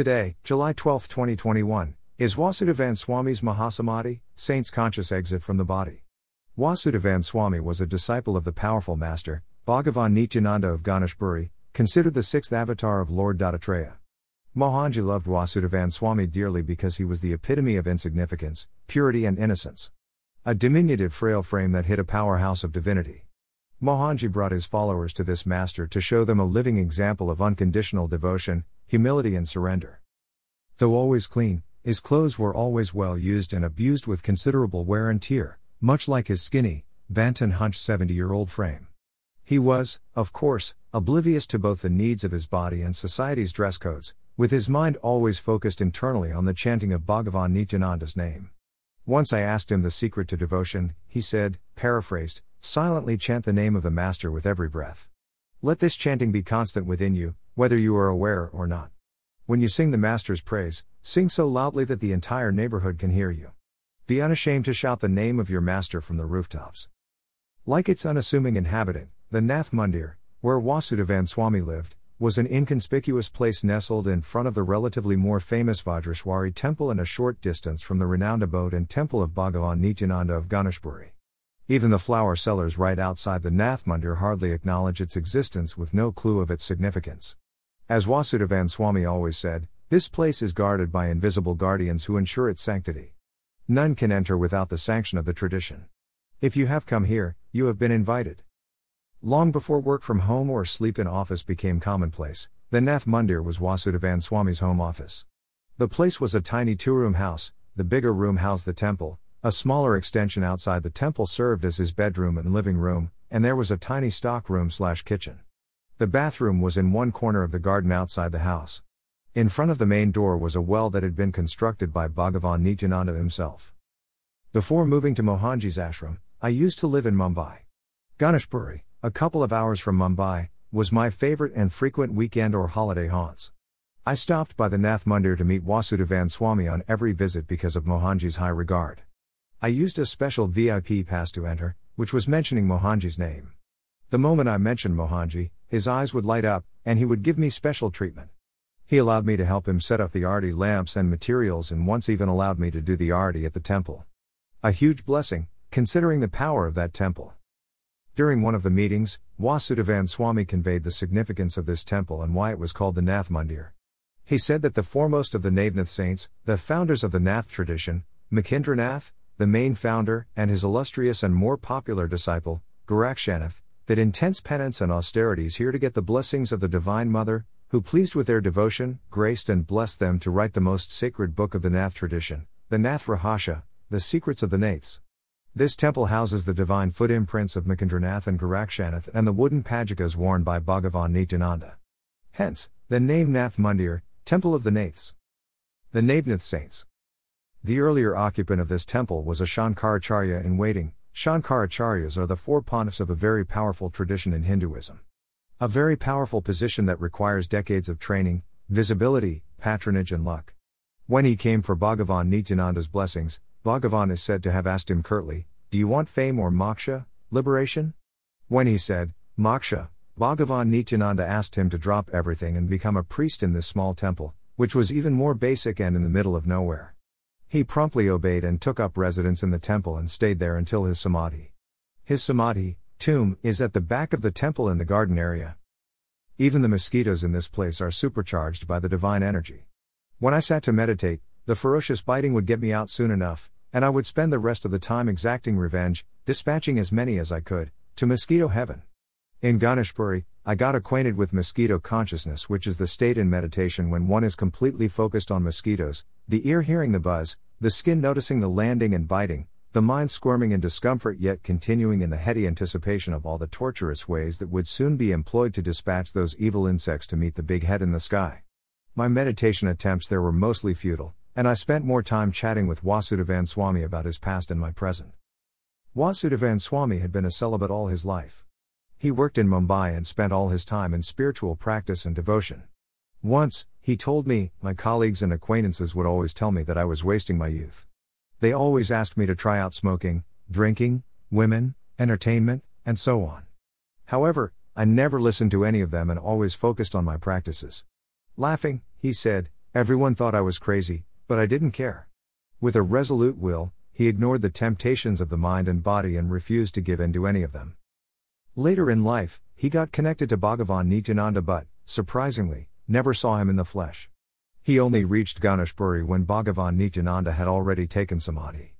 Today, July 12, 2021, is Vasudevan Swami's Mahasamadhi, Saint's conscious exit from the body. Vasudevan Swami was a disciple of the powerful master, Bhagavan Nityananda of Ganeshpuri, considered the sixth avatar of Lord Dattatreya. Mohanji loved Vasudevan Swami dearly because he was the epitome of insignificance, purity, and innocence. A diminutive frail frame that hid a powerhouse of divinity. Mohanji brought his followers to this master to show them a living example of unconditional devotion, humility, and surrender. Though always clean, his clothes were always well used and abused with considerable wear and tear, much like his skinny, bent and hunched 70 year old frame. He was, of course, oblivious to both the needs of his body and society's dress codes, with his mind always focused internally on the chanting of Bhagavan Nityananda's name. Once I asked him the secret to devotion, he said, paraphrased, silently chant the name of the Master with every breath. Let this chanting be constant within you, whether you are aware or not. When you sing the Master's praise, sing so loudly that the entire neighborhood can hear you. Be unashamed to shout the name of your Master from the rooftops. Like its unassuming inhabitant, the Nath Mandir, where Vasudevan Swami lived, was an inconspicuous place nestled in front of the relatively more famous Vajreshwari temple and a short distance from the renowned abode and temple of Bhagavan Nityananda of Ganeshpuri. Even the flower sellers right outside the Nath Mandir hardly acknowledge its existence with no clue of its significance. As Vasudevan Swami always said, this place is guarded by invisible guardians who ensure its sanctity. None can enter without the sanction of the tradition. If you have come here, you have been invited. Long before work from home or sleep in office became commonplace, the Nath Mandir was Vasudevan Swami's home office. The place was a tiny two room house, the bigger room housed the temple, a smaller extension outside the temple served as his bedroom and living room, and there was a tiny stock room slash kitchen. The bathroom was in one corner of the garden outside the house. In front of the main door was a well that had been constructed by Bhagavan Nityananda himself. Before moving to Mohanji's ashram, I used to live in Mumbai. Ganeshpuri, a couple of hours from Mumbai, was my favorite and frequent weekend or holiday haunts. I stopped by the Nath Mandir to meet Vasudevan Swami on every visit because of Mohanji's high regard. I used a special VIP pass to enter, which was mentioning Mohanji's name. The moment I mentioned Mohanji, his eyes would light up, and he would give me special treatment. He allowed me to help him set up the arti lamps and materials and once even allowed me to do the arti at the temple. A huge blessing, considering the power of that temple. During one of the meetings, Vasudevan Swami conveyed the significance of this temple and why it was called the Nath Mandir. He said that the foremost of the Navnath saints, the founders of the Nath tradition, Machindranath, the main founder, and his illustrious and more popular disciple, Gorakshanath, did intense penance and austerities here to get the blessings of the Divine Mother, who pleased with their devotion, graced and blessed them to write the most sacred book of the Nath tradition, the Nath Rahasya, the secrets of the Naths. This temple houses the divine foot imprints of Machindranath and Gorakshanath and the wooden pajikas worn by Bhagavan Nityananda. Hence, the name Nath Mandir, Temple of the Naths. The Navnath Saints. The earlier occupant of this temple was a Shankaracharya in waiting. Shankaracharyas are the four pontiffs of a very powerful tradition in Hinduism. A very powerful position that requires decades of training, visibility, patronage, and luck. When he came for Bhagavan Nityananda's blessings, Bhagavan is said to have asked him curtly, Do you want fame or moksha, liberation? When he said, Moksha, Bhagavan Nityananda asked him to drop everything and become a priest in this small temple, which was even more basic and in the middle of nowhere. He promptly obeyed and took up residence in the temple and stayed there until his samadhi. His samadhi, tomb, is at the back of the temple in the garden area. Even the mosquitoes in this place are supercharged by the divine energy. When I sat to meditate, the ferocious biting would get me out soon enough, and I would spend the rest of the time exacting revenge, dispatching as many as I could, to mosquito heaven. In Ganeshpuri, I got acquainted with mosquito consciousness, which is the state in meditation when one is completely focused on mosquitoes, the ear hearing the buzz, the skin noticing the landing and biting, the mind squirming in discomfort yet continuing in the heady anticipation of all the torturous ways that would soon be employed to dispatch those evil insects to meet the big head in the sky. My meditation attempts there were mostly futile, and I spent more time chatting with Vasudevan Swami about his past and my present. Vasudevan Swami had been a celibate all his life. He worked in Mumbai and spent all his time in spiritual practice and devotion. Once, he told me, my colleagues and acquaintances would always tell me that I was wasting my youth. They always asked me to try out smoking, drinking, women, entertainment, and so on. However, I never listened to any of them and always focused on my practices. Laughing, he said, Everyone thought I was crazy, but I didn't care. With a resolute will, he ignored the temptations of the mind and body and refused to give in to any of them. Later in life, he got connected to Bhagavan Nityananda but, surprisingly, never saw him in the flesh. He only reached Ganeshpuri when Bhagavan Nityananda had already taken samadhi.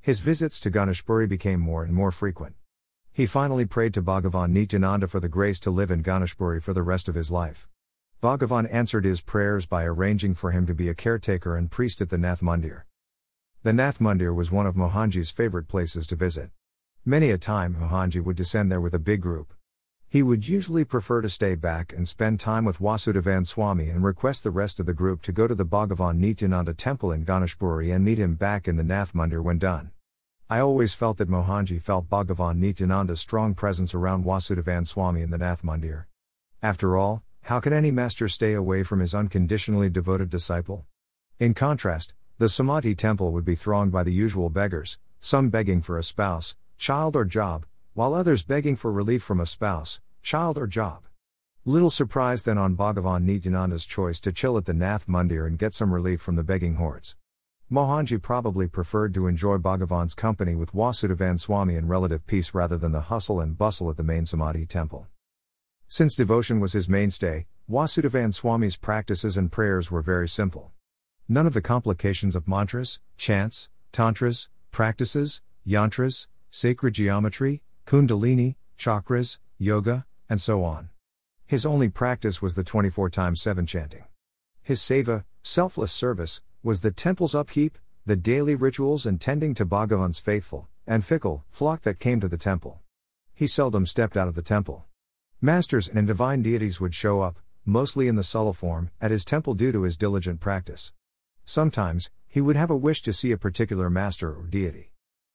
His visits to Ganeshpuri became more and more frequent. He finally prayed to Bhagavan Nityananda for the grace to live in Ganeshpuri for the rest of his life. Bhagavan answered his prayers by arranging for him to be a caretaker and priest at the Nath Mandir. The Nath Mandir was one of Mohanji's favorite places to visit. Many a time Mohanji would descend there with a big group. He would usually prefer to stay back and spend time with Vasudevan Swami and request the rest of the group to go to the Bhagavan Nityananda temple in Ganeshpuri and meet him back in the Nath Mandir when done. I always felt that Mohanji felt Bhagavan Nityananda's strong presence around Vasudevan Swami in the Nath Mandir. After all, how can any master stay away from his unconditionally devoted disciple? In contrast, the Samadhi temple would be thronged by the usual beggars, some begging for a spouse, child, or job, while others begging for relief from a spouse, child, or job. Little surprise then on Bhagavan Nityananda's choice to chill at the Nath Mandir and get some relief from the begging hordes. Mohanji probably preferred to enjoy Bhagavan's company with Vasudevan Swami in relative peace rather than the hustle and bustle at the main Samadhi temple. Since devotion was his mainstay, Vasudevan Swami's practices and prayers were very simple. None of the complications of mantras, chants, tantras, practices, yantras, sacred geometry, kundalini, chakras, yoga, and so on. His only practice was the 24 times 7 chanting. His seva, selfless service, was the temple's upkeep, the daily rituals and tending to Bhagavan's faithful and fickle flock that came to the temple. He seldom stepped out of the temple. Masters and divine deities would show up, mostly in the form, at his temple due to his diligent practice. Sometimes, he would have a wish to see a particular master or deity.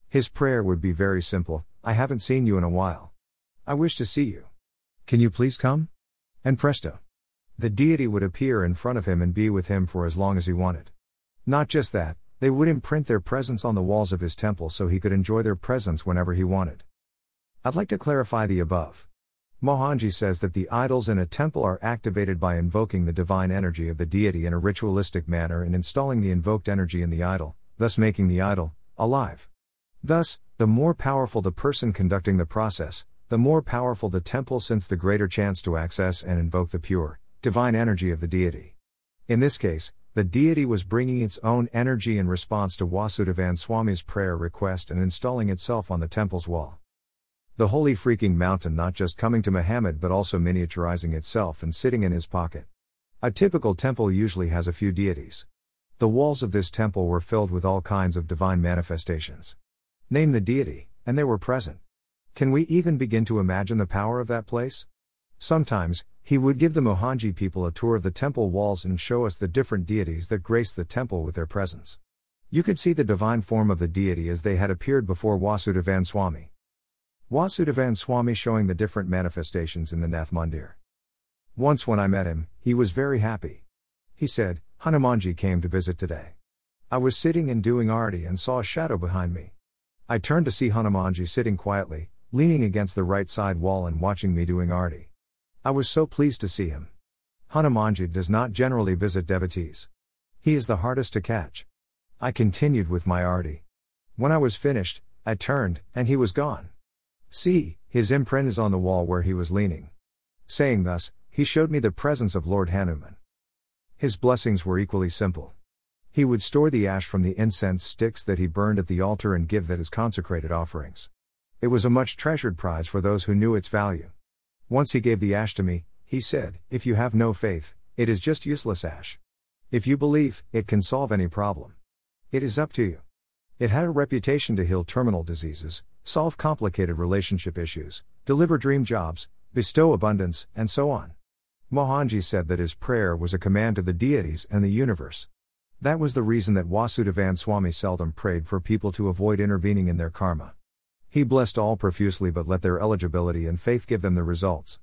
His prayer would be very simple I haven't seen you in a while. I wish to see you. Can you please come? And presto. The deity would appear in front of him and be with him for as long as he wanted. Not just that, they would imprint their presence on the walls of his temple so he could enjoy their presence whenever he wanted. I'd like to clarify the above. Mohanji says that the idols in a temple are activated by invoking the divine energy of the deity in a ritualistic manner and installing the invoked energy in the idol, thus making the idol alive. Thus, the more powerful the person conducting the process, the more powerful the temple since the greater chance to access and invoke the pure, divine energy of the deity. In this case, the deity was bringing its own energy in response to Vasudevan Swami's prayer request and installing itself on the temple's wall. The holy freaking mountain not just coming to Muhammad but also miniaturizing itself and sitting in his pocket. A typical temple usually has a few deities. The walls of this temple were filled with all kinds of divine manifestations. Name the deity, and they were present. Can we even begin to imagine the power of that place? Sometimes, he would give the Mohanji people a tour of the temple walls and show us the different deities that graced the temple with their presence. You could see the divine form of the deity as they had appeared before Vasudevan Swami. Vasudevan Swami showing the different manifestations in the Nath Mandir. Once when I met him, he was very happy. He said, Hanumanji came to visit today. I was sitting and doing arti and saw a shadow behind me. I turned to see Hanumanji sitting quietly, leaning against the right side wall and watching me doing arti. I was so pleased to see him. Hanumanji does not generally visit devotees. He is the hardest to catch. I continued with my arti. When I was finished, I turned, and he was gone. See, his imprint is on the wall where he was leaning. Saying thus, he showed me the presence of Lord Hanuman. His blessings were equally simple. He would store the ash from the incense sticks that he burned at the altar and give that as consecrated offerings. It was a much treasured prize for those who knew its value. Once he gave the ash to me, he said, If you have no faith, it is just useless ash. If you believe, it can solve any problem. It is up to you. It had a reputation to heal terminal diseases, solve complicated relationship issues, deliver dream jobs, bestow abundance, and so on. Mohanji said that his prayer was a command to the deities and the universe. That was the reason that Vasudevan Swami seldom prayed for people to avoid intervening in their karma. He blessed all profusely but let their eligibility and faith give them the results.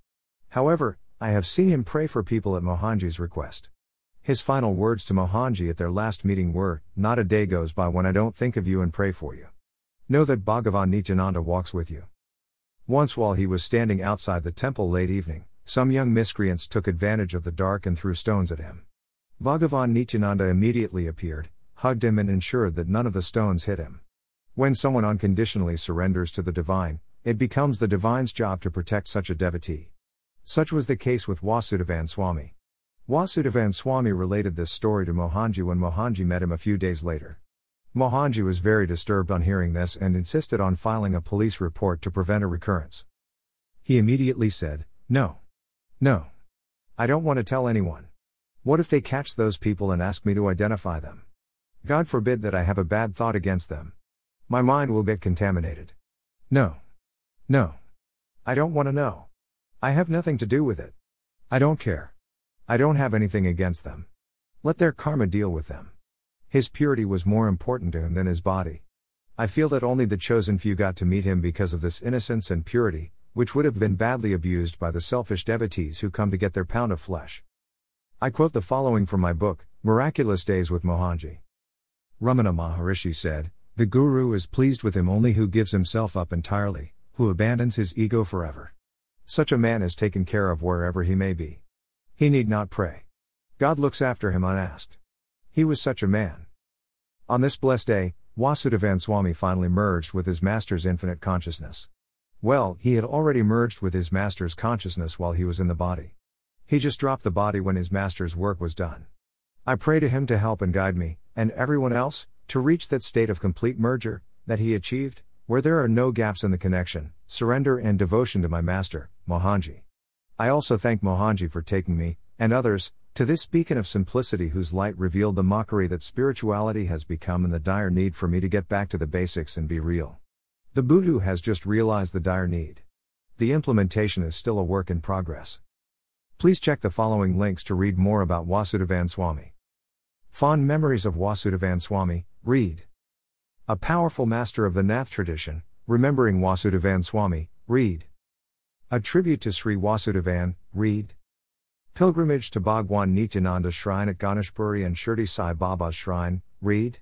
However, I have seen him pray for people at Mohanji's request. His final words to Mohanji at their last meeting were Not a day goes by when I don't think of you and pray for you. Know that Bhagavan Nityananda walks with you. Once while he was standing outside the temple late evening, some young miscreants took advantage of the dark and threw stones at him. Bhagavan Nityananda immediately appeared, hugged him, and ensured that none of the stones hit him. When someone unconditionally surrenders to the divine, it becomes the divine's job to protect such a devotee. Such was the case with Vasudevan Swami. Vasudevan Swami related this story to Mohanji when Mohanji met him a few days later. Mohanji was very disturbed on hearing this and insisted on filing a police report to prevent a recurrence. He immediately said, No. No. I don't want to tell anyone. What if they catch those people and ask me to identify them? God forbid that I have a bad thought against them. My mind will get contaminated. No. No. I don't want to know. I have nothing to do with it. I don't care. I don't have anything against them. Let their karma deal with them. His purity was more important to him than his body. I feel that only the chosen few got to meet him because of this innocence and purity, which would have been badly abused by the selfish devotees who come to get their pound of flesh. I quote the following from my book, Miraculous Days with Mohanji. Ramana Maharishi said, The Guru is pleased with him only who gives himself up entirely, who abandons his ego forever. Such a man is taken care of wherever he may be. He need not pray. God looks after him unasked. He was such a man. On this blessed day, Vasudevan Swami finally merged with his master's infinite consciousness. Well, he had already merged with his master's consciousness while he was in the body. He just dropped the body when his master's work was done. I pray to him to help and guide me, and everyone else, to reach that state of complete merger, that he achieved, where there are no gaps in the connection, surrender, and devotion to my master, Mohanji. I also thank Mohanji for taking me, and others, to this beacon of simplicity whose light revealed the mockery that spirituality has become and the dire need for me to get back to the basics and be real. The Buddha has just realized the dire need. The implementation is still a work in progress. Please check the following links to read more about Vasudevan Swami. Fond Memories of Vasudevan Swami, read. A Powerful Master of the Nath Tradition, Remembering Vasudevan Swami, read. A Tribute to Sri Vasudevan, read. Pilgrimage to Bhagwan Nityananda Shrine at Ganeshpuri and Shirdi Sai Baba's Shrine, read.